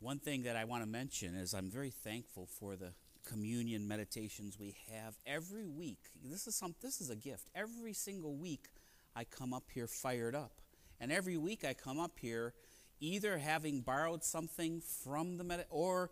One thing that I want to mention is I'm very thankful for the communion meditations we have every week. This is some this is a gift. Every single week I come up here fired up. And every week I come up here either having borrowed something from the med or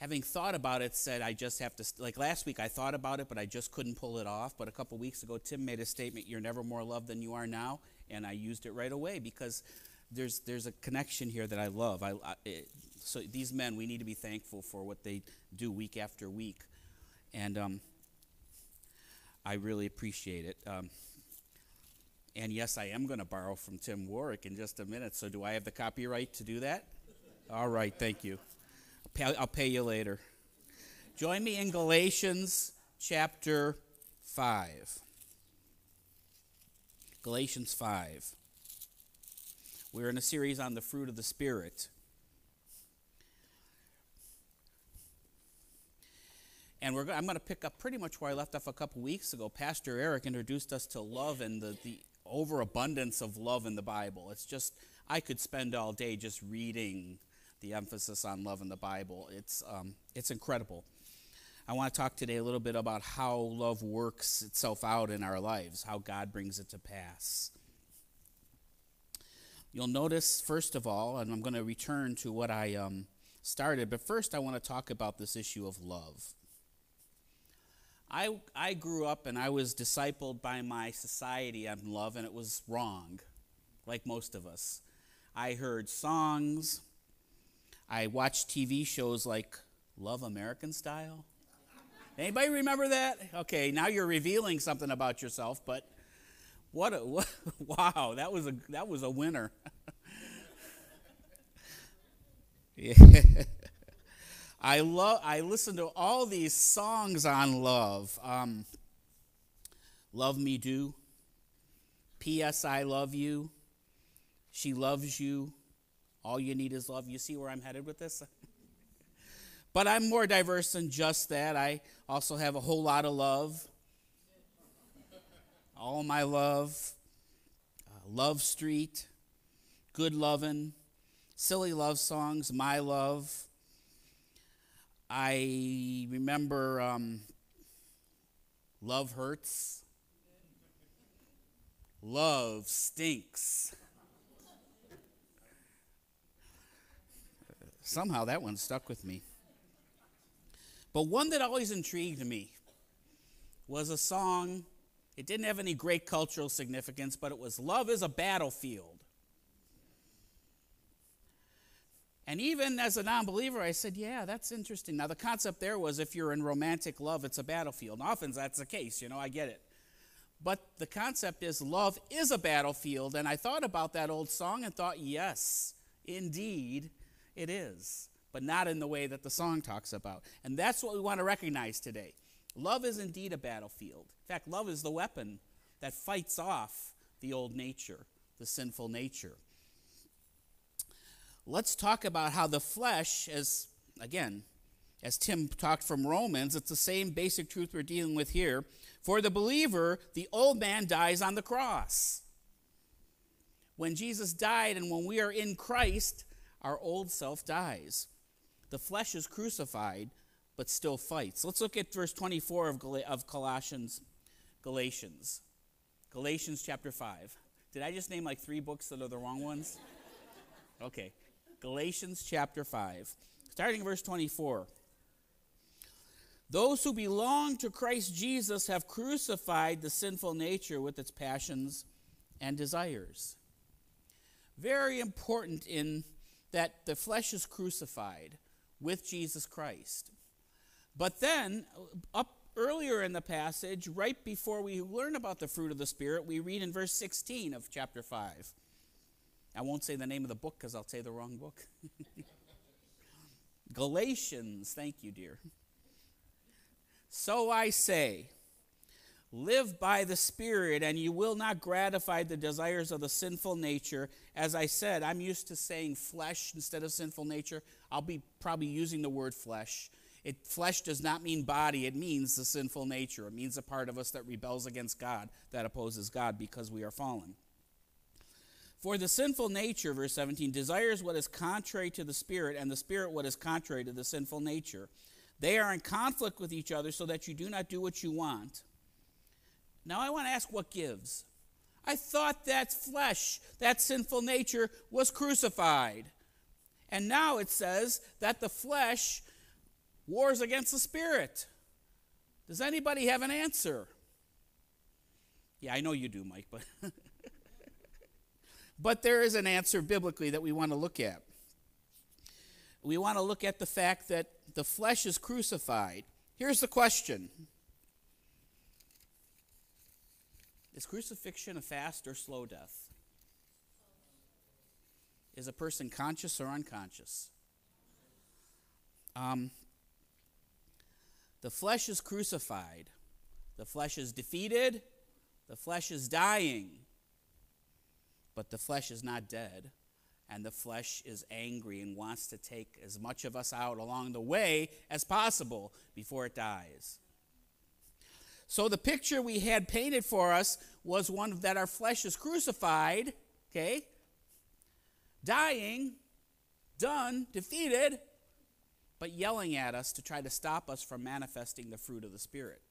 having thought about it said I just have to like last week I thought about it but I just couldn't pull it off but a couple weeks ago Tim made a statement you're never more loved than you are now and I used it right away because there's there's a connection here that I love I, I it, so these men we need to be thankful for what they do week after week and um, I really appreciate it um, and yes I am going to borrow from Tim Warwick in just a minute so do I have the copyright to do that all right thank you I'll pay you later. Join me in Galatians chapter 5. Galatians 5. We're in a series on the fruit of the Spirit. And I'm going to pick up pretty much where I left off a couple weeks ago. Pastor Eric introduced us to love and the, the overabundance of love in the Bible. It's just, I could spend all day just reading the emphasis on love in the Bible. It's, um, it's incredible. I want to talk today a little bit about how love works itself out in our lives, how God brings it to pass. You'll notice, first of all, and I'm going to return to what I um, started, but first I want to talk about this issue of love. I, I grew up and I was discipled by my society on love, and it was wrong, like most of us. I heard songs, I watched TV shows like Love American Style. Anybody remember that? Okay, now you're revealing something about yourself, but what a what, wow, that was a that was a winner. yeah. I love I listen to all these songs on love. Um, love me do. P.S. I love you. She loves you. All you need is love. You see where I'm headed with this? but I'm more diverse than just that. I also have a whole lot of love. All my love. Uh, love Street. Good Lovin'. Silly love songs. My love. I remember um, Love Hurts. Love Stinks. Somehow that one stuck with me. But one that always intrigued me was a song. It didn't have any great cultural significance, but it was Love is a Battlefield. And even as a non believer, I said, Yeah, that's interesting. Now, the concept there was if you're in romantic love, it's a battlefield. And often that's the case, you know, I get it. But the concept is love is a battlefield. And I thought about that old song and thought, Yes, indeed, it is, but not in the way that the song talks about. And that's what we want to recognize today. Love is indeed a battlefield. In fact, love is the weapon that fights off the old nature, the sinful nature. Let's talk about how the flesh, as again, as Tim talked from Romans, it's the same basic truth we're dealing with here. For the believer, the old man dies on the cross. When Jesus died and when we are in Christ, our old self dies. The flesh is crucified, but still fights. Let's look at verse 24 of, Gal- of Colossians, Galatians. Galatians chapter 5. Did I just name like three books that are the wrong ones? Okay. Galatians chapter 5. Starting verse 24. Those who belong to Christ Jesus have crucified the sinful nature with its passions and desires. Very important in that the flesh is crucified with Jesus Christ. But then, up earlier in the passage, right before we learn about the fruit of the Spirit, we read in verse 16 of chapter 5. I won't say the name of the book because I'll say the wrong book. Galatians, thank you, dear. So I say, Live by the Spirit, and you will not gratify the desires of the sinful nature. As I said, I'm used to saying flesh instead of sinful nature. I'll be probably using the word flesh. It, flesh does not mean body, it means the sinful nature. It means a part of us that rebels against God, that opposes God because we are fallen. For the sinful nature, verse 17, desires what is contrary to the Spirit, and the Spirit what is contrary to the sinful nature. They are in conflict with each other so that you do not do what you want. Now, I want to ask what gives? I thought that flesh, that sinful nature, was crucified. And now it says that the flesh wars against the Spirit. Does anybody have an answer? Yeah, I know you do, Mike, but. But there is an answer biblically that we want to look at. We want to look at the fact that the flesh is crucified. Here's the question Is crucifixion a fast or slow death? Is a person conscious or unconscious? Um, the flesh is crucified. The flesh is defeated. The flesh is dying. But the flesh is not dead, and the flesh is angry and wants to take as much of us out along the way as possible before it dies. So the picture we had painted for us was one that our flesh is crucified, okay? Dying, done, defeated, but yelling at us to try to stop us from manifesting the fruit of the Spirit.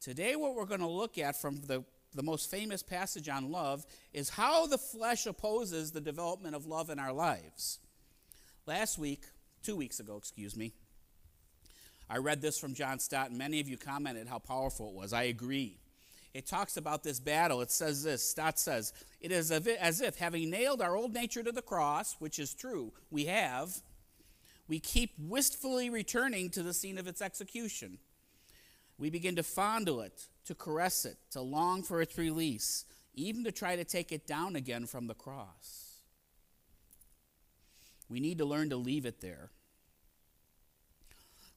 Today, what we're going to look at from the the most famous passage on love is how the flesh opposes the development of love in our lives. Last week, two weeks ago, excuse me, I read this from John Stott, and many of you commented how powerful it was. I agree. It talks about this battle. It says this Stott says, It is as if, having nailed our old nature to the cross, which is true, we have, we keep wistfully returning to the scene of its execution. We begin to fondle it, to caress it, to long for its release, even to try to take it down again from the cross. We need to learn to leave it there.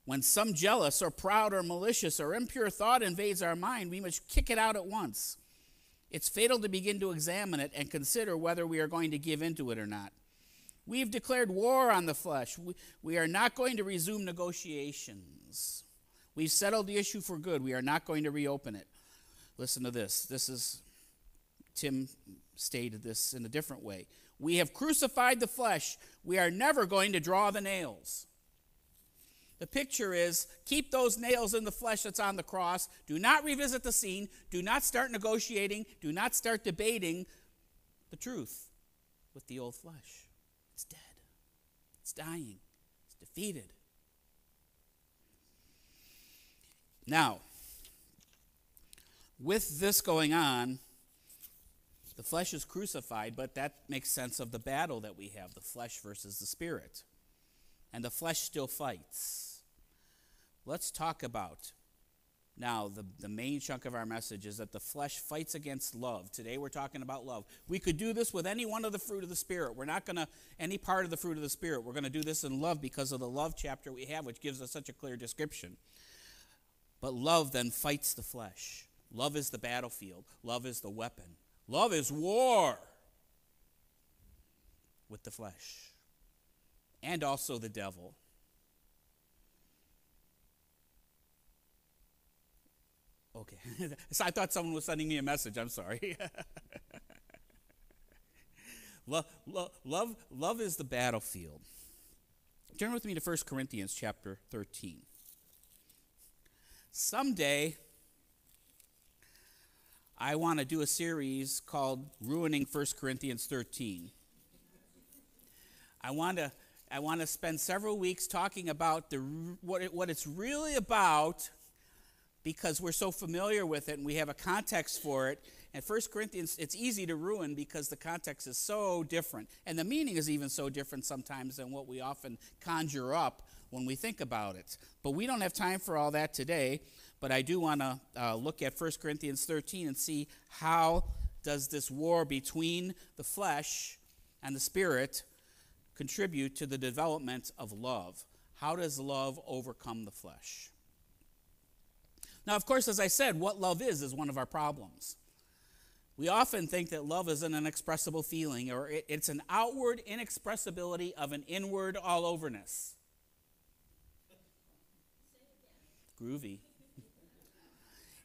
When some jealous or proud or malicious or impure thought invades our mind, we must kick it out at once. It's fatal to begin to examine it and consider whether we are going to give into it or not. We've declared war on the flesh. We, are not going to resume negotiations. We've settled the issue for good. We are not going to reopen it. Listen to this. This is, Tim stated this in a different way. We have crucified the flesh. We are never going to draw the nails. The picture is keep those nails in the flesh that's on the cross. Do not revisit the scene. Do not start negotiating. Do not start debating the truth with the old flesh. It's dying, it's defeated. Now, with this going on, the flesh is crucified, but that makes sense of the battle that we have the flesh versus the spirit. And the flesh still fights. Let's talk about now the, the main chunk of our message is that the flesh fights against love. Today we're talking about love. We could do this with any one of the fruit of the Spirit. We're not going to, any part of the fruit of the Spirit. We're going to do this in love because of the love chapter we have, which gives us such a clear description. But love then fights the flesh. Love is the battlefield, love is the weapon. Love is war with the flesh and also the devil. Okay. so I thought someone was sending me a message. I'm sorry. love, love, love, is the battlefield. Turn with me to 1 Corinthians chapter 13. Someday, I want to do a series called Ruining 1 Corinthians 13. I want to I want to spend several weeks talking about the what it, what it's really about because we're so familiar with it and we have a context for it. And 1 Corinthians, it's easy to ruin because the context is so different. And the meaning is even so different sometimes than what we often conjure up when we think about it. But we don't have time for all that today. But I do want to uh, look at 1 Corinthians 13 and see how does this war between the flesh and the spirit contribute to the development of love. How does love overcome the flesh? Now, of course, as I said, what love is is one of our problems. We often think that love is an inexpressible feeling or it's an outward inexpressibility of an inward all overness. Groovy.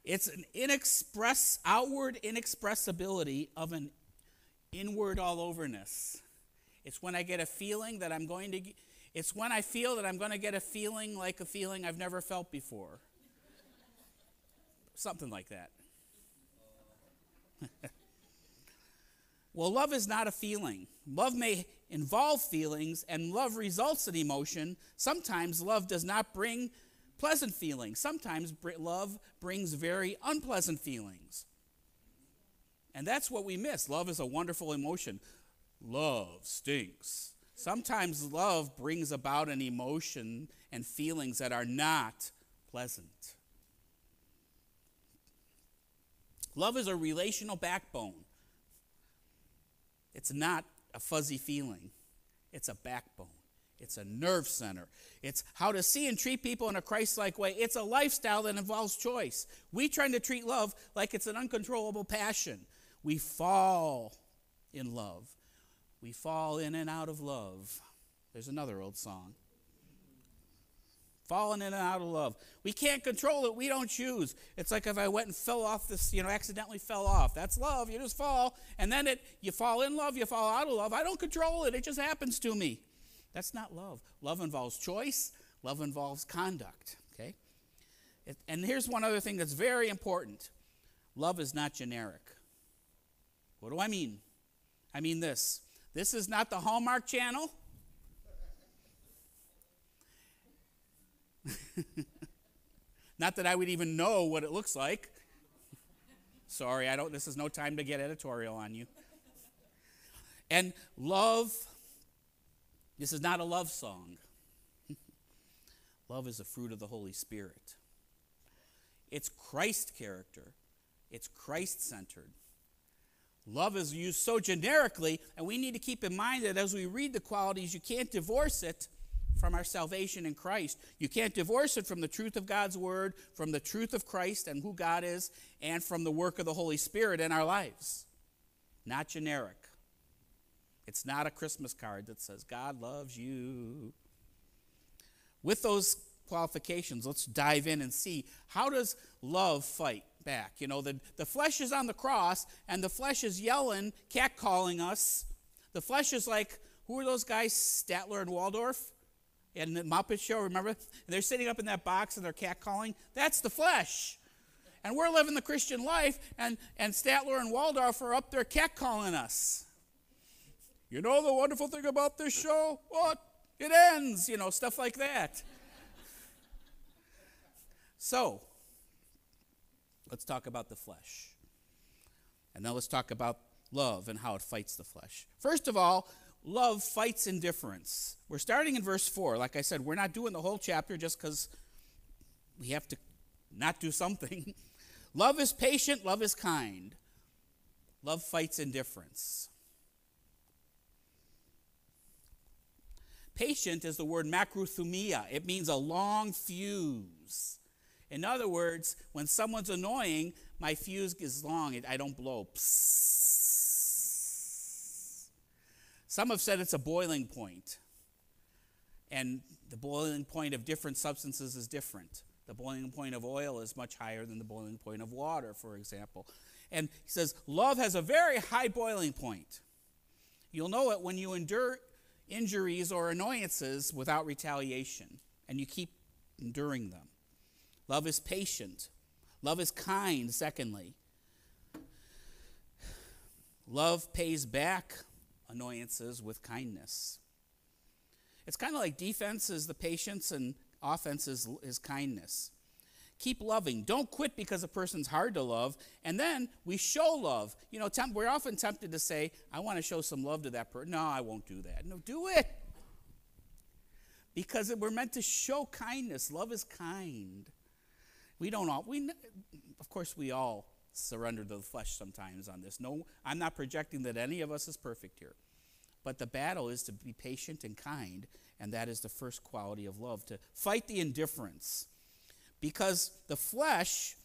It's an inexpress, outward inexpressibility of an inward all overness. It's when I get a feeling that I'm going to, it's when I feel that I'm going to get a feeling like a feeling I've never felt before. Something like that. well, love is not a feeling. Love may involve feelings, and love results in emotion. Sometimes love does not bring pleasant feelings. Sometimes love brings very unpleasant feelings. And that's what we miss. Love is a wonderful emotion. Love stinks. Sometimes love brings about an emotion and feelings that are not pleasant. Love is a relational backbone. It's not a fuzzy feeling, it's a backbone. It's a nerve center. It's how to see and treat people in a Christ like way. It's a lifestyle that involves choice. We trying to treat love like it's an uncontrollable passion. We fall in love. We fall in and out of love. There's another old song. Falling in and out of love. We can't control it. We don't choose. It's like if I went and fell off this, you know, accidentally fell off. That's love. You just fall. And then it you fall in love, you fall out of love. I don't control it. It just happens to me. That's not love. Love involves choice, love involves conduct. Okay? It, and here's one other thing that's very important love is not generic. What do I mean? I mean this this is not the Hallmark Channel. not that I would even know what it looks like. Sorry, I don't this is no time to get editorial on you. And love this is not a love song. love is a fruit of the Holy Spirit. It's Christ character. It's Christ centered. Love is used so generically, and we need to keep in mind that as we read the qualities, you can't divorce it from our salvation in Christ. You can't divorce it from the truth of God's Word, from the truth of Christ and who God is, and from the work of the Holy Spirit in our lives. Not generic. It's not a Christmas card that says, God loves you. With those qualifications, let's dive in and see how does love fight? back. You know, the, the flesh is on the cross, and the flesh is yelling, catcalling us. The flesh is like, who are those guys, Statler and Waldorf? In the Muppet Show, remember? And they're sitting up in that box and they're catcalling. That's the flesh. And we're living the Christian life, and, and Statler and Waldorf are up there catcalling us. You know the wonderful thing about this show? What? It ends, you know, stuff like that. So, Let's talk about the flesh. And then let's talk about love and how it fights the flesh. First of all, love fights indifference. We're starting in verse 4. Like I said, we're not doing the whole chapter just because we have to not do something. love is patient, love is kind. Love fights indifference. Patient is the word makrothumia. It means a long fuse. In other words, when someone's annoying, my fuse is long. I don't blow. Some have said it's a boiling point. And the boiling point of different substances is different. The boiling point of oil is much higher than the boiling point of water, for example. And he says, love has a very high boiling point. You'll know it when you endure injuries or annoyances without retaliation, and you keep enduring them. Love is patient. Love is kind, secondly. Love pays back annoyances with kindness. It's kind of like defense is the patience and offense is, is kindness. Keep loving. Don't quit because a person's hard to love. And then we show love. You know, temp- we're often tempted to say, I want to show some love to that person. No, I won't do that. No, do it. Because we're meant to show kindness. Love is kind. We don't all, we, of course, we all surrender to the flesh sometimes on this. No, I'm not projecting that any of us is perfect here. But the battle is to be patient and kind, and that is the first quality of love, to fight the indifference. Because the flesh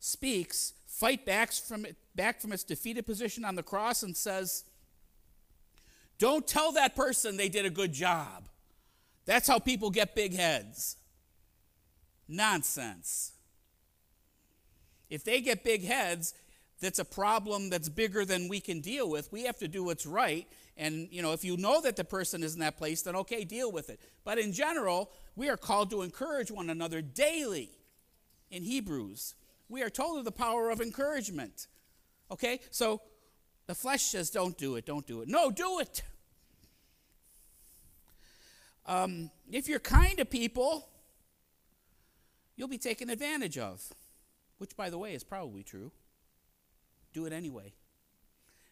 speaks, fight back from, it, back from its defeated position on the cross and says, Don't tell that person they did a good job. That's how people get big heads. Nonsense. If they get big heads, that's a problem that's bigger than we can deal with. We have to do what's right. And, you know, if you know that the person is in that place, then okay, deal with it. But in general, we are called to encourage one another daily in Hebrews. We are told of the power of encouragement. Okay? So the flesh says, don't do it, don't do it. No, do it. Um, if you're kind to people, you'll be taken advantage of, which, by the way, is probably true. Do it anyway.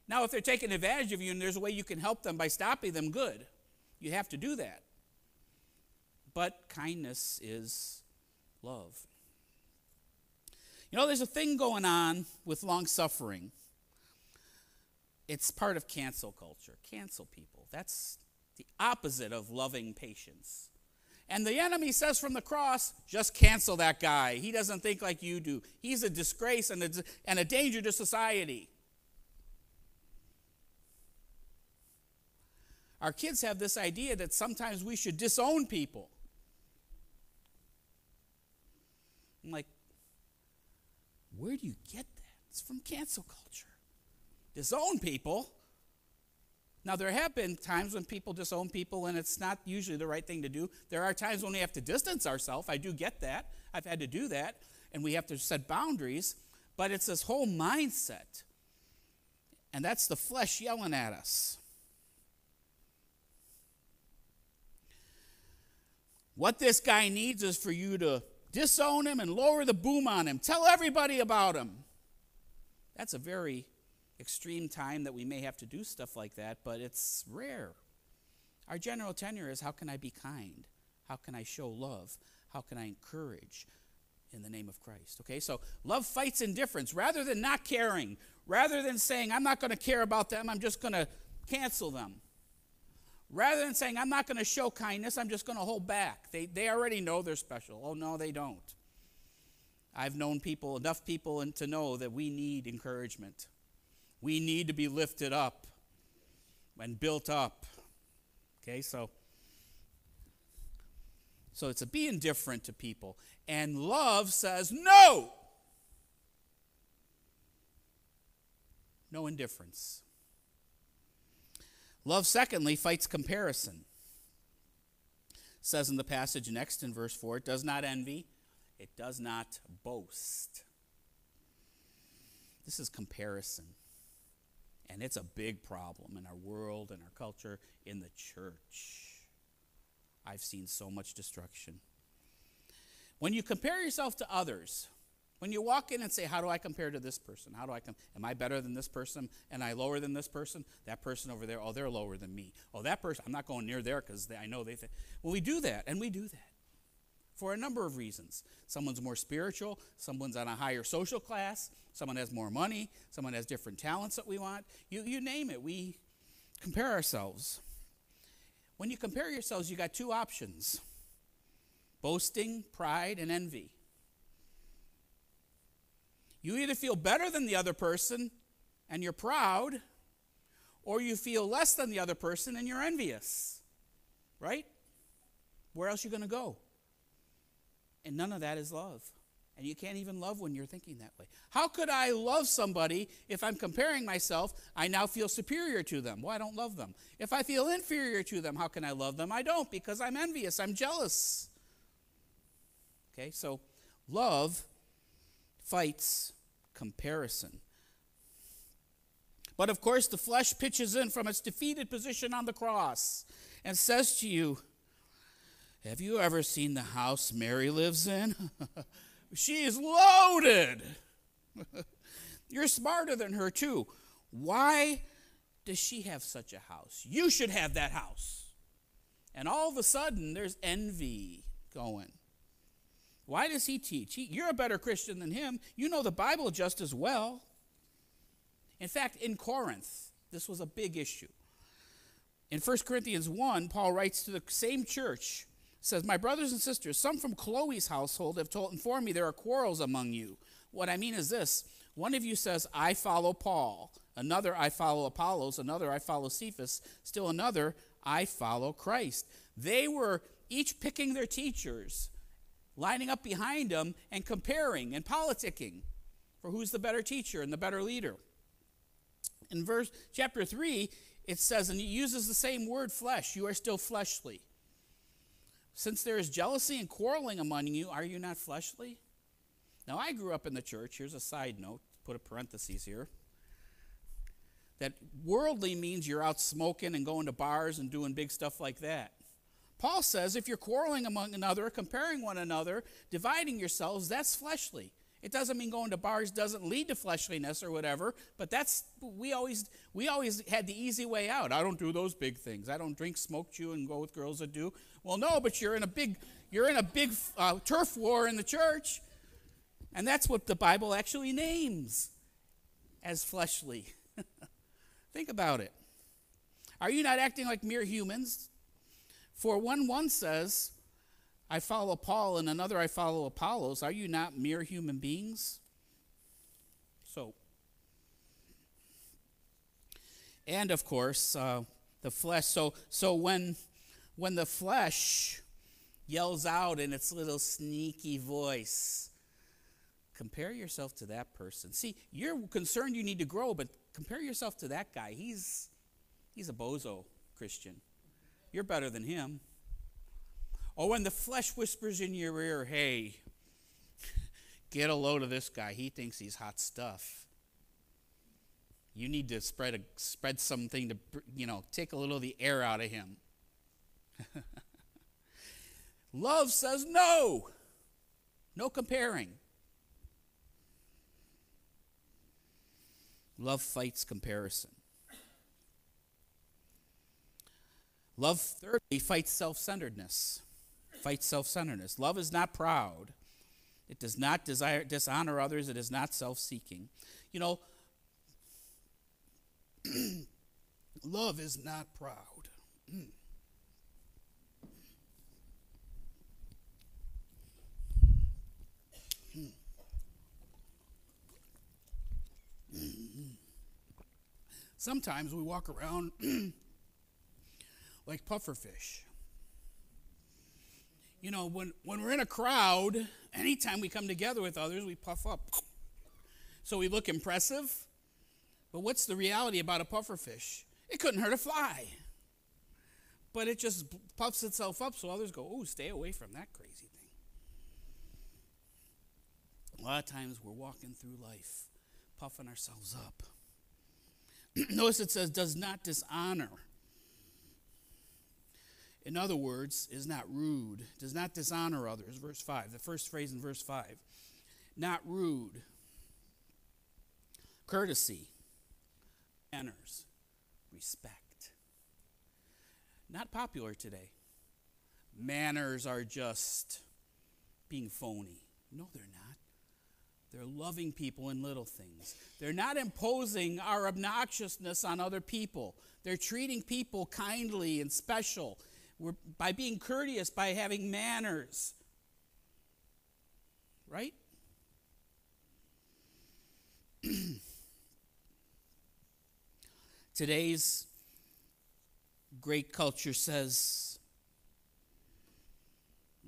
Now, if they're taking advantage of you and there's a way you can help them by stopping them, good. You have to do that. But kindness is love. You know, there's a thing going on with long suffering. It's part of cancel culture. Cancel people. That's the opposite of loving patience. And the enemy says from the cross, just cancel that guy. He doesn't think like you do. He's a disgrace and a, and a danger to society. Our kids have this idea that sometimes we should disown people. I'm like, where do you get that? It's from cancel culture. Disown people. Now, there have been times when people disown people, and it's not usually the right thing to do. There are times when we have to distance ourselves. I do get that. I've had to do that, and we have to set boundaries. But it's this whole mindset, and that's the flesh yelling at us. What this guy needs is for you to disown him and lower the boom on him. Tell everybody about him. That's a very extreme time that we may have to do stuff like that, but it's rare. Our general tenure is how can I be kind? How can I show love? How can I encourage in the name of Christ? Okay, so love fights indifference rather than not caring, rather than saying, I'm not going to care about them, I'm just going to cancel them. Rather than saying, I'm not going to show kindness, I'm just going to hold back. They, they already know they're special. Oh, no, they don't. I've known people, enough people, and to know that we need encouragement. We need to be lifted up and built up. Okay, so so it's a be indifferent to people. And love says no. No indifference. Love, secondly, fights comparison. It says in the passage next in verse 4 it does not envy, it does not boast. This is comparison. And it's a big problem in our world, in our culture, in the church. I've seen so much destruction. When you compare yourself to others, when you walk in and say, How do I compare to this person? How do I come? Am I better than this person? Am I lower than this person? That person over there, oh, they're lower than me. Oh, that person, I'm not going near there because I know they think. Well, we do that, and we do that for a number of reasons. Someone's more spiritual, someone's on a higher social class, someone has more money, someone has different talents that we want. You, you name it, we compare ourselves. When you compare yourselves, you got two options boasting, pride, and envy. You either feel better than the other person and you're proud, or you feel less than the other person and you're envious. Right? Where else are you going to go? And none of that is love. And you can't even love when you're thinking that way. How could I love somebody if I'm comparing myself? I now feel superior to them. Well, I don't love them. If I feel inferior to them, how can I love them? I don't because I'm envious, I'm jealous. Okay, so love fights comparison. But of course, the flesh pitches in from its defeated position on the cross and says to you, Have you ever seen the house Mary lives in? she is loaded. You're smarter than her, too. Why does she have such a house? You should have that house. And all of a sudden, there's envy going. Why does he teach? He, you're a better Christian than him. You know the Bible just as well. In fact, in Corinth, this was a big issue. In 1 Corinthians 1, Paul writes to the same church, says, My brothers and sisters, some from Chloe's household have told, informed me there are quarrels among you. What I mean is this one of you says, I follow Paul. Another, I follow Apollos. Another, I follow Cephas. Still another, I follow Christ. They were each picking their teachers lining up behind them, and comparing and politicking. for who's the better teacher and the better leader. In verse chapter 3, it says, and it uses the same word flesh, you are still fleshly. Since there is jealousy and quarreling among you, are you not fleshly? Now, I grew up in the church. Here's a side note, put a parenthesis here. That worldly means you're out smoking and going to bars and doing big stuff like that. Paul says if you're quarreling among another, comparing one another, dividing yourselves, that's fleshly. It doesn't mean going to bars doesn't lead to fleshliness or whatever, but that's we always we always had the easy way out. I don't do those big things. I don't drink, smoke, chew, and go with girls that do. Well, no, but you're in a big you're in a big uh, turf war in the church, and that's what the Bible actually names as fleshly. Think about it. Are you not acting like mere humans? For one one says, I follow Paul, and another I follow Apollos. Are you not mere human beings? So, and of course, uh, the flesh. So, so when when the flesh yells out in its little sneaky voice, compare yourself to that person. See, you're concerned you need to grow, but compare yourself to that guy. He's he's a bozo Christian. You're better than him. Or when the flesh whispers in your ear, hey, get a load of this guy. He thinks he's hot stuff. You need to spread, a, spread something to, you know, take a little of the air out of him. Love says no. No comparing. Love fights comparison. Love, thirdly, fights self centeredness. Fights self centeredness. Love is not proud. It does not desire dishonor others. It is not self seeking. You know, love is not proud. Sometimes we walk around like pufferfish. You know, when, when we're in a crowd, anytime we come together with others, we puff up. So we look impressive. But what's the reality about a pufferfish? It couldn't hurt a fly. But it just puffs itself up so others go, oh, stay away from that crazy thing. A lot of times we're walking through life puffing ourselves up. Notice it says, does not dishonor in other words, is not rude, does not dishonor others. Verse 5, the first phrase in verse 5. Not rude, courtesy, manners, respect. Not popular today. Manners are just being phony. No, they're not. They're loving people in little things. They're not imposing our obnoxiousness on other people. They're treating people kindly and special we're, by being courteous, by having manners. Right? Today's great culture says,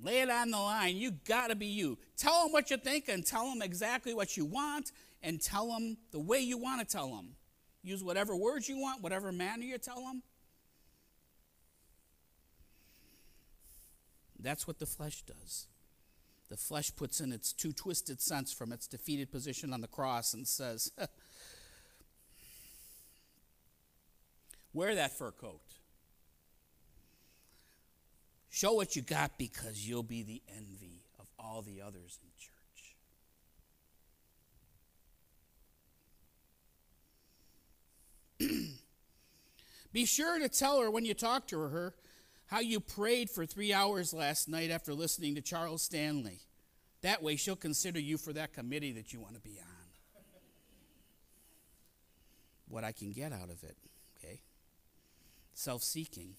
lay it on the line. You got to be you. Tell them what you think and tell them exactly what you want and tell them the way you want to tell them. Use whatever words you want, whatever manner you tell them. That's what the flesh does. The flesh puts in its two twisted cents from its defeated position on the cross and says, Wear that fur coat. Show what you got because you'll be the envy of all the others in church. be sure to tell her when you talk to her how you prayed for three hours last night after listening to Charles Stanley. That way, she'll consider you for that committee that you want to be on. What I can get out of it, okay? Self seeking.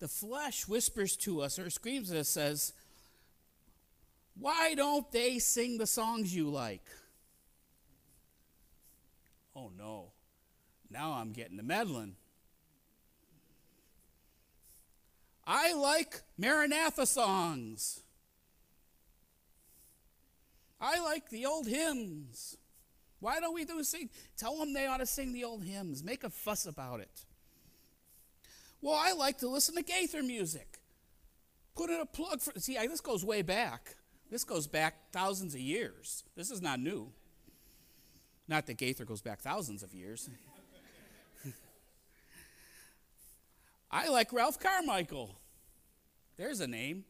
The flesh whispers to us or screams at us, says, Why don't they sing the songs you like? Oh no, now I'm getting the meddling. I like Maranatha songs. I like the old hymns. Why don't we do sing? Tell them they ought to sing the old hymns. Make a fuss about it. Well, I like to listen to Gaither music. Put in a plug for. See, I, this goes way back. This goes back thousands of years. This is not new. Not that Gaither goes back thousands of years. I like Ralph Carmichael. There's a name.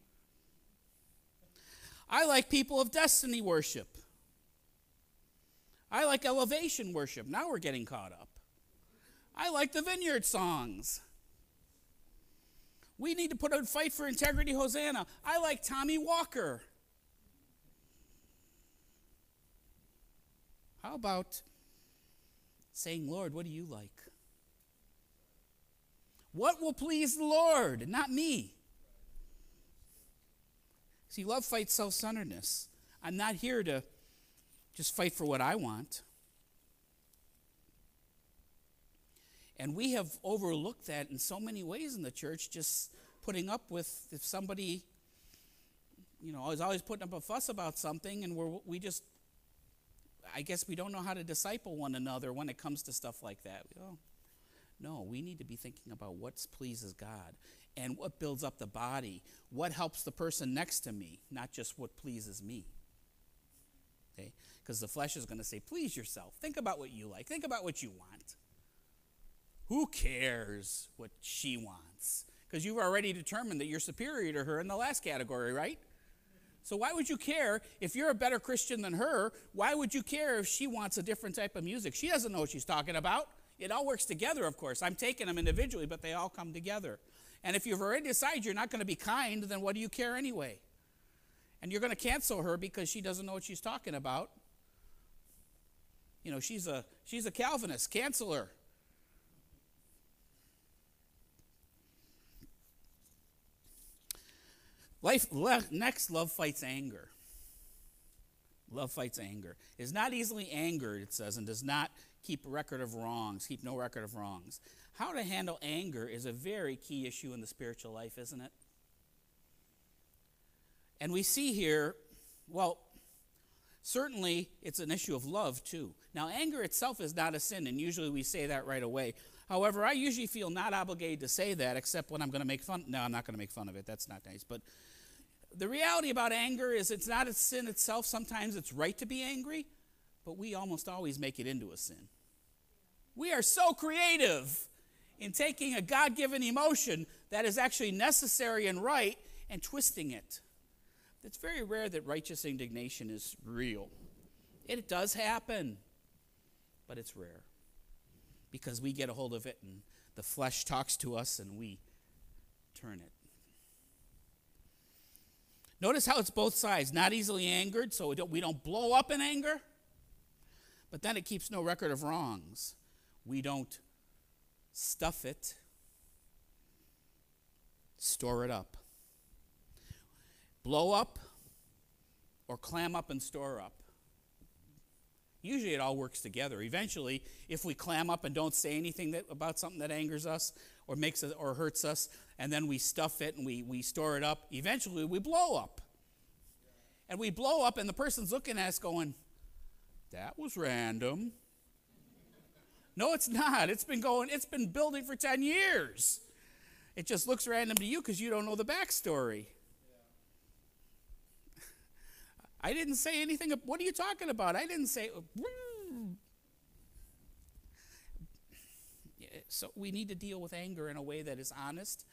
I like people of destiny worship. I like elevation worship. Now we're getting caught up. I like the vineyard songs. We need to put a fight for integrity, Hosanna. I like Tommy Walker. How about saying, Lord, what do you like? What will please the Lord, not me? See, love fights self centeredness. I'm not here to just fight for what I want. And we have overlooked that in so many ways in the church, just putting up with if somebody, you know, is always putting up a fuss about something, and we're, we just, I guess we don't know how to disciple one another when it comes to stuff like that. No, we need to be thinking about what pleases God and what builds up the body, what helps the person next to me, not just what pleases me. Okay? Because the flesh is going to say, please yourself. Think about what you like, think about what you want. Who cares what she wants? Because you've already determined that you're superior to her in the last category, right? So why would you care if you're a better Christian than her? Why would you care if she wants a different type of music? She doesn't know what she's talking about. It all works together, of course. I'm taking them individually, but they all come together. And if you've already decided you're not going to be kind, then what do you care anyway? And you're going to cancel her because she doesn't know what she's talking about. You know, she's a she's a Calvinist. Cancel her. Life le, next love fights anger. Love fights anger. Is not easily angered, it says, and does not keep record of wrongs, keep no record of wrongs. How to handle anger is a very key issue in the spiritual life, isn't it? And we see here, well, certainly it's an issue of love too. Now, anger itself is not a sin, and usually we say that right away. However, I usually feel not obligated to say that except when I'm going to make fun. No, I'm not going to make fun of it. That's not nice. But the reality about anger is it's not a sin itself. Sometimes it's right to be angry, but we almost always make it into a sin. We are so creative in taking a God given emotion that is actually necessary and right and twisting it. It's very rare that righteous indignation is real. It does happen, but it's rare because we get a hold of it and the flesh talks to us and we turn it. Notice how it's both sides, not easily angered, so we don't, we don't blow up in anger, but then it keeps no record of wrongs. We don't stuff it, store it up. Blow up or clam up and store up. Usually it all works together. Eventually, if we clam up and don't say anything that, about something that angers us or makes us or hurts us, and then we stuff it and we, we store it up, eventually we blow up. And we blow up, and the person's looking at us going, That was random. No, it's not. It's been going, it's been building for 10 years. It just looks random to you because you don't know the backstory. I didn't say anything. What are you talking about? I didn't say. So we need to deal with anger in a way that is honest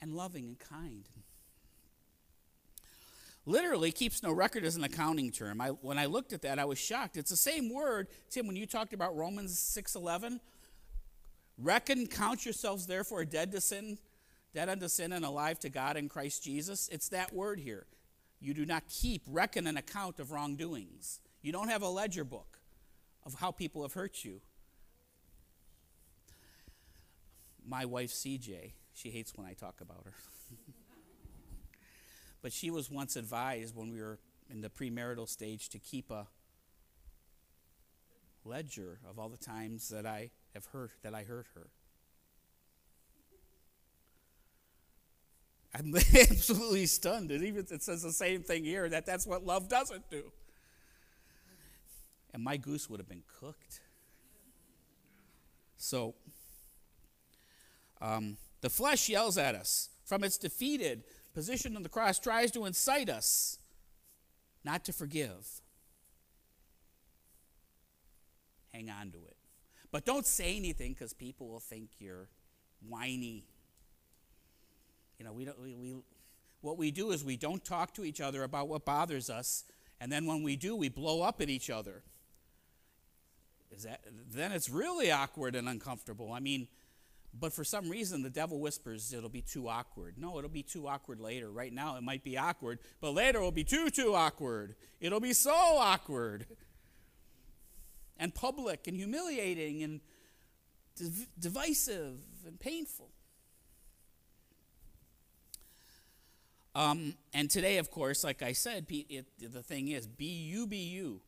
and loving and kind. Literally, keeps no record as an accounting term. I, when I looked at that, I was shocked. It's the same word, Tim, when you talked about Romans 6.11. Reckon, count yourselves therefore dead to sin, dead unto sin and alive to God in Christ Jesus. It's that word here. You do not keep, reckon an account of wrongdoings. You don't have a ledger book of how people have hurt you. My wife, CJ, she hates when I talk about her. But she was once advised when we were in the premarital stage to keep a ledger of all the times that I have hurt that I hurt her. I'm absolutely stunned. It even it says the same thing here that that's what love doesn't do. and my goose would have been cooked. So, um, the flesh yells at us from its defeated position on the cross, tries to incite us not to forgive. Hang on to it. But don't say anything because people will think you're whiny. You know, we don't, we, we, what we do is we don't talk to each other about what bothers us, and then when we do, we blow up at each other. Is that, then it's really awkward and uncomfortable. I mean, but for some reason, the devil whispers it'll be too awkward. No, it'll be too awkward later. Right now, it might be awkward, but later it'll be too, too awkward. It'll be so awkward and public and humiliating and div- divisive and painful. Um, and today, of course, like I said, it, the thing is, be you, be you.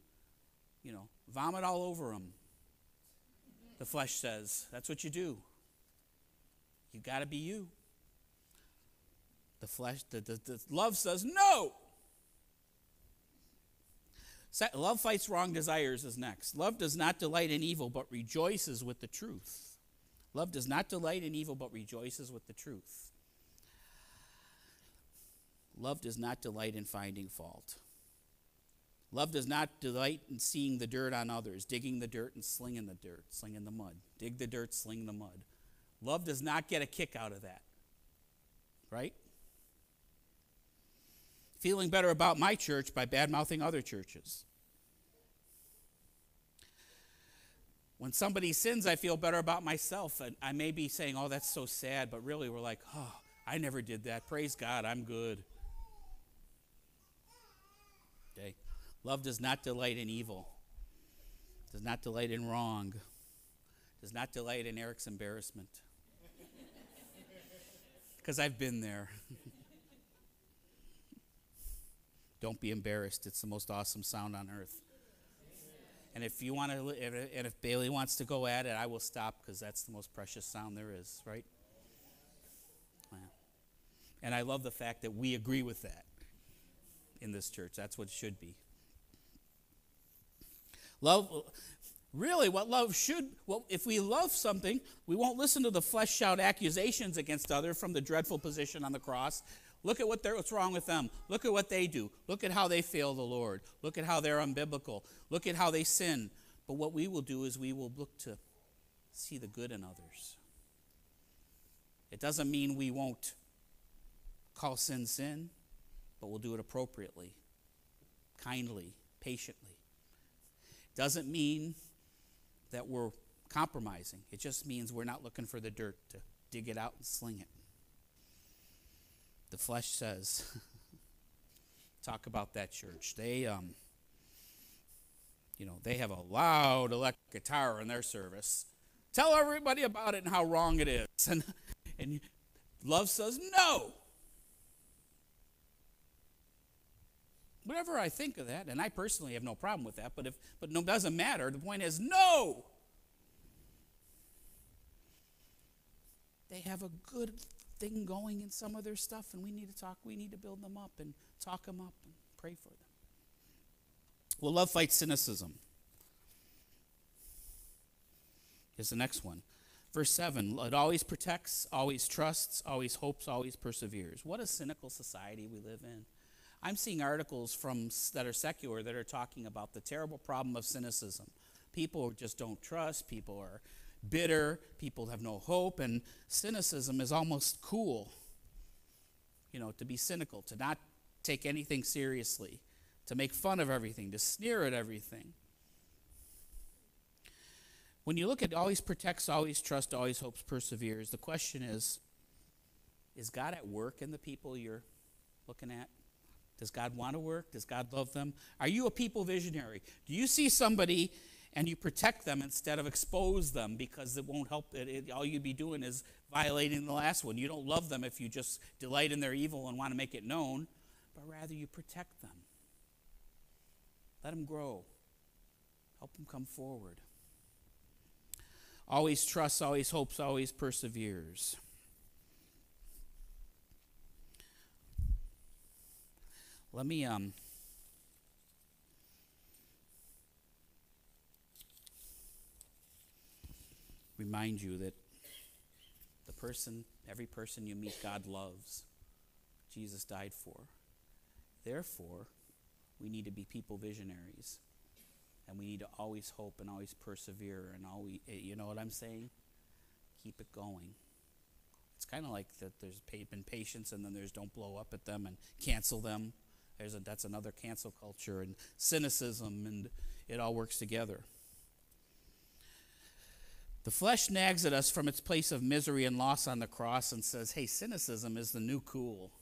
You know, vomit all over them. The flesh says, that's what you do. You got to be you. The flesh, the, the, the love says no. Love fights wrong desires is next. Love does not delight in evil, but rejoices with the truth. Love does not delight in evil, but rejoices with the truth. Love does not delight in finding fault. Love does not delight in seeing the dirt on others, digging the dirt and slinging the dirt, slinging the mud. Dig the dirt, sling the mud. Love does not get a kick out of that. Right? Feeling better about my church by bad mouthing other churches. When somebody sins, I feel better about myself. And I may be saying, oh, that's so sad, but really we're like, oh, I never did that. Praise God, I'm good. Okay? Love does not delight in evil, does not delight in wrong, does not delight in Eric's embarrassment because I've been there. Don't be embarrassed. It's the most awesome sound on earth. And if you want to, and if Bailey wants to go at it, I will stop because that's the most precious sound there is, right? Yeah. And I love the fact that we agree with that in this church. That's what it should be. Love, Really, what love should, well, if we love something, we won't listen to the flesh shout accusations against other from the dreadful position on the cross. Look at what what's wrong with them. Look at what they do. Look at how they fail the Lord. Look at how they're unbiblical. Look at how they sin. But what we will do is we will look to see the good in others. It doesn't mean we won't call sin sin, but we'll do it appropriately, kindly, patiently. Doesn't mean that we're compromising. It just means we're not looking for the dirt to dig it out and sling it. The flesh says, talk about that church. They, um, you know, they have a loud electric guitar in their service. Tell everybody about it and how wrong it is. And, and love says, no. Whatever I think of that, and I personally have no problem with that, but if but no doesn't matter. The point is no. They have a good thing going in some of their stuff, and we need to talk. We need to build them up and talk them up and pray for them. Well, love fights cynicism. Here's the next one. Verse 7 it always protects, always trusts, always hopes, always perseveres. What a cynical society we live in. I'm seeing articles from that are secular that are talking about the terrible problem of cynicism. People just don't trust, people are bitter, people have no hope, and cynicism is almost cool. You know, to be cynical, to not take anything seriously, to make fun of everything, to sneer at everything. When you look at always protects, always trusts, always hopes, perseveres, the question is is God at work in the people you're looking at? Does God want to work? Does God love them? Are you a people visionary? Do you see somebody and you protect them instead of expose them because it won't help? It, it, all you'd be doing is violating the last one. You don't love them if you just delight in their evil and want to make it known, but rather you protect them. Let them grow, help them come forward. Always trusts, always hopes, always perseveres. Let me um remind you that the person, every person you meet, God loves. Jesus died for. Therefore, we need to be people visionaries. And we need to always hope and always persevere and always, eh, you know what I'm saying? Keep it going. It's kind of like that there's been patience and then there's don't blow up at them and cancel them. There's a, that's another cancel culture and cynicism, and it all works together. The flesh nags at us from its place of misery and loss on the cross and says, hey, cynicism is the new cool.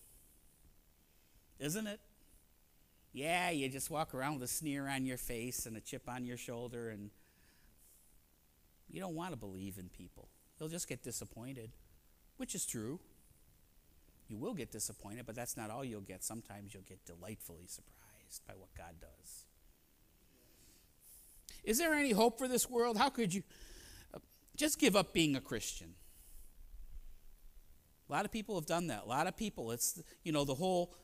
Isn't it? Yeah, you just walk around with a sneer on your face and a chip on your shoulder, and you don't want to believe in people. You'll just get disappointed, which is true. You will get disappointed, but that's not all you'll get. Sometimes you'll get delightfully surprised by what God does. Is there any hope for this world? How could you uh, just give up being a Christian? A lot of people have done that. A lot of people, it's, you know, the whole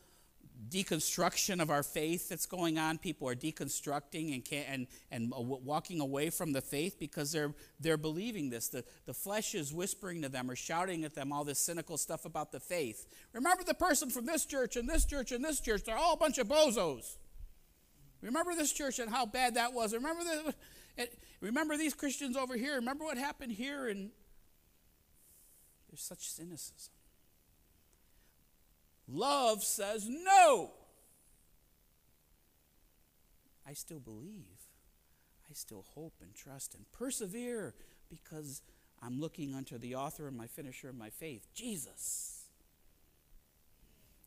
deconstruction of our faith that's going on. People are deconstructing and, can, and, and walking away from the faith because they're, they're believing this. The, the flesh is whispering to them or shouting at them all this cynical stuff about the faith. Remember the person from this church and this church and this church, they're all a bunch of bozos. Remember this church and how bad that was. Remember, the, remember these Christians over here. Remember what happened here. And there's such cynicism. Love says no. I still believe. I still hope and trust and persevere because I'm looking unto the author and my finisher of my faith, Jesus.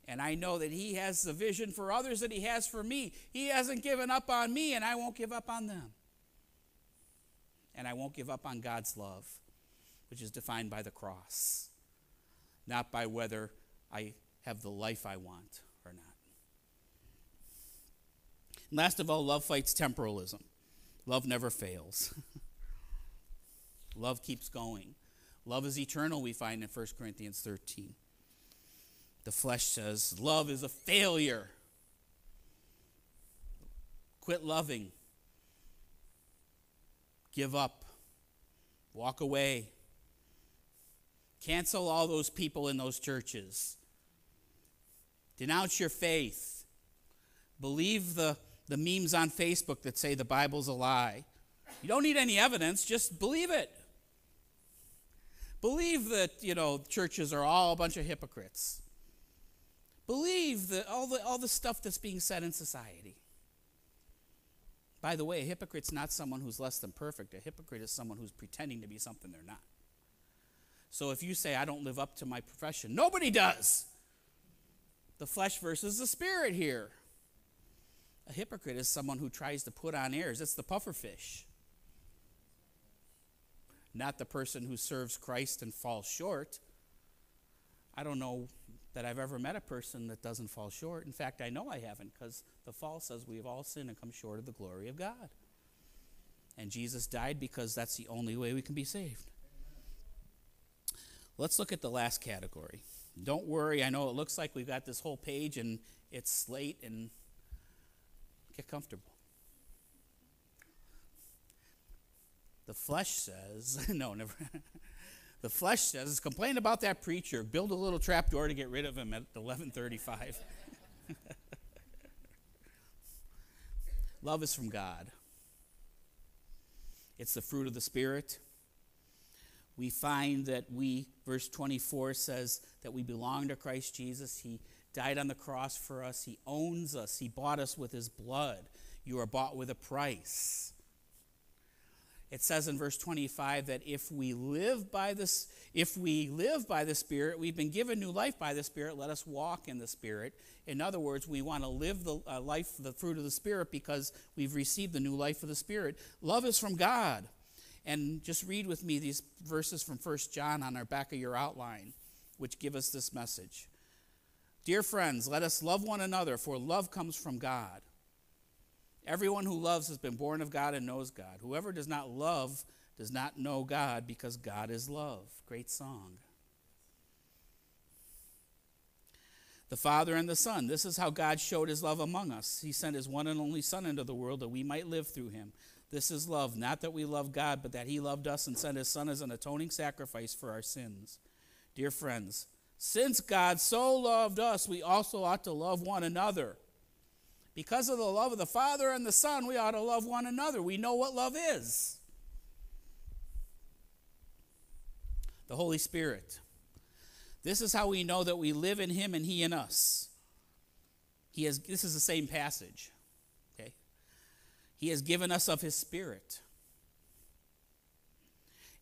And I know that He has the vision for others that He has for me. He hasn't given up on me, and I won't give up on them. And I won't give up on God's love, which is defined by the cross, not by whether I have the life I want or not. And last of all, love fights temporalism. Love never fails. love keeps going. Love is eternal, we find in 1 Corinthians 13. The flesh says, Love is a failure. Quit loving. Give up. Walk away. Cancel all those people in those churches. Denounce your faith. Believe the, the memes on Facebook that say the Bible's a lie. You don't need any evidence, just believe it. Believe that, you know, churches are all a bunch of hypocrites. Believe that all the, all the stuff that's being said in society. By the way, a hypocrite's not someone who's less than perfect. A hypocrite is someone who's pretending to be something they're not. So if you say, I don't live up to my profession, nobody does the flesh versus the spirit here. A hypocrite is someone who tries to put on airs. It's the pufferfish. Not the person who serves Christ and falls short. I don't know that I've ever met a person that doesn't fall short. In fact, I know I haven't because the fall says we have all sinned and come short of the glory of God. And Jesus died because that's the only way we can be saved. Let's look at the last category. Don't worry, I know it looks like we've got this whole page and it's late and get comfortable. The flesh says, no, never. the flesh says, complain about that preacher, build a little trap door to get rid of him at 1135. Love is from God. It's the fruit of the Spirit we find that we, verse 24 says that we belong to Christ Jesus. He died on the cross for us, He owns us, He bought us with His blood. You are bought with a price. It says in verse 25 that if we live by this, if we live by the Spirit, we've been given new life by the Spirit, let us walk in the Spirit. In other words, we want to live the uh, life, the fruit of the Spirit, because we've received the new life of the Spirit. Love is from God. And just read with me these verses from 1 John on our back of your outline, which give us this message. Dear friends, let us love one another, for love comes from God. Everyone who loves has been born of God and knows God. Whoever does not love does not know God, because God is love. Great song. The Father and the Son. This is how God showed his love among us. He sent his one and only Son into the world that we might live through him. This is love, not that we love God, but that He loved us and sent His Son as an atoning sacrifice for our sins. Dear friends, since God so loved us, we also ought to love one another. Because of the love of the Father and the Son, we ought to love one another. We know what love is. The Holy Spirit. This is how we know that we live in Him and He in us. He has, this is the same passage. He has given us of His Spirit.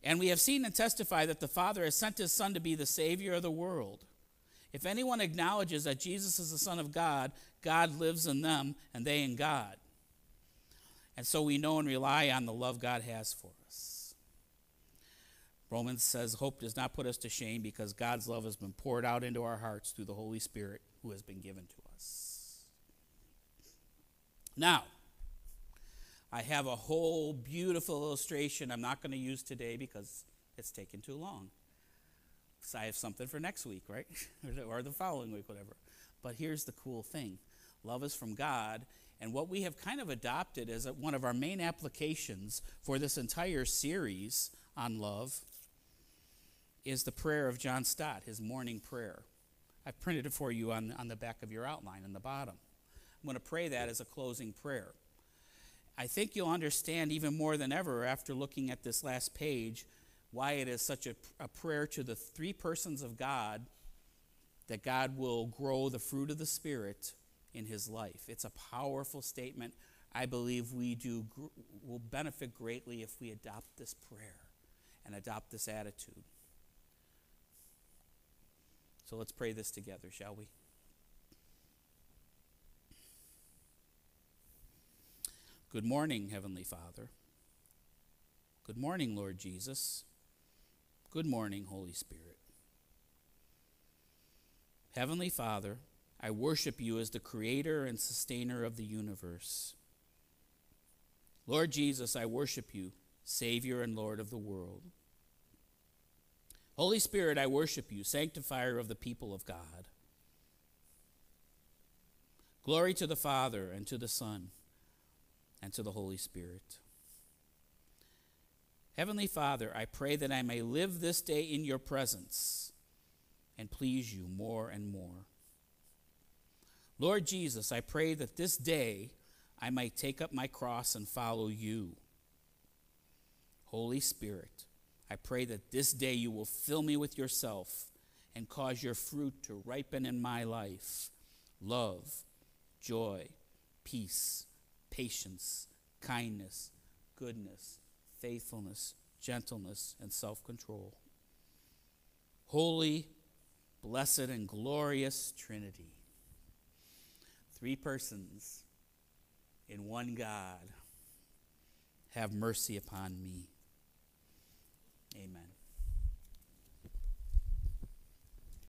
And we have seen and testified that the Father has sent His Son to be the Savior of the world. If anyone acknowledges that Jesus is the Son of God, God lives in them and they in God. And so we know and rely on the love God has for us. Romans says, Hope does not put us to shame because God's love has been poured out into our hearts through the Holy Spirit who has been given to us. Now, I have a whole beautiful illustration I'm not going to use today because it's taken too long. So I have something for next week, right? or the following week, whatever. But here's the cool thing love is from God. And what we have kind of adopted as one of our main applications for this entire series on love is the prayer of John Stott, his morning prayer. I've printed it for you on, on the back of your outline in the bottom. I'm going to pray that as a closing prayer. I think you'll understand even more than ever after looking at this last page why it is such a, a prayer to the three persons of God that God will grow the fruit of the Spirit in his life. It's a powerful statement. I believe we do will benefit greatly if we adopt this prayer and adopt this attitude. So let's pray this together, shall we? Good morning, Heavenly Father. Good morning, Lord Jesus. Good morning, Holy Spirit. Heavenly Father, I worship you as the creator and sustainer of the universe. Lord Jesus, I worship you, Savior and Lord of the world. Holy Spirit, I worship you, sanctifier of the people of God. Glory to the Father, and to the Son, and to the Holy Spirit. Heavenly Father, I pray that I may live this day in your presence and please you more and more. Lord Jesus, I pray that this day I might take up my cross and follow you. Holy Spirit, I pray that this day you will fill me with yourself and cause your fruit to ripen in my life love, joy, peace, patience, kindness, goodness faithfulness, gentleness, and self control. Holy, blessed, and glorious Trinity. Three persons in one God. Have mercy upon me.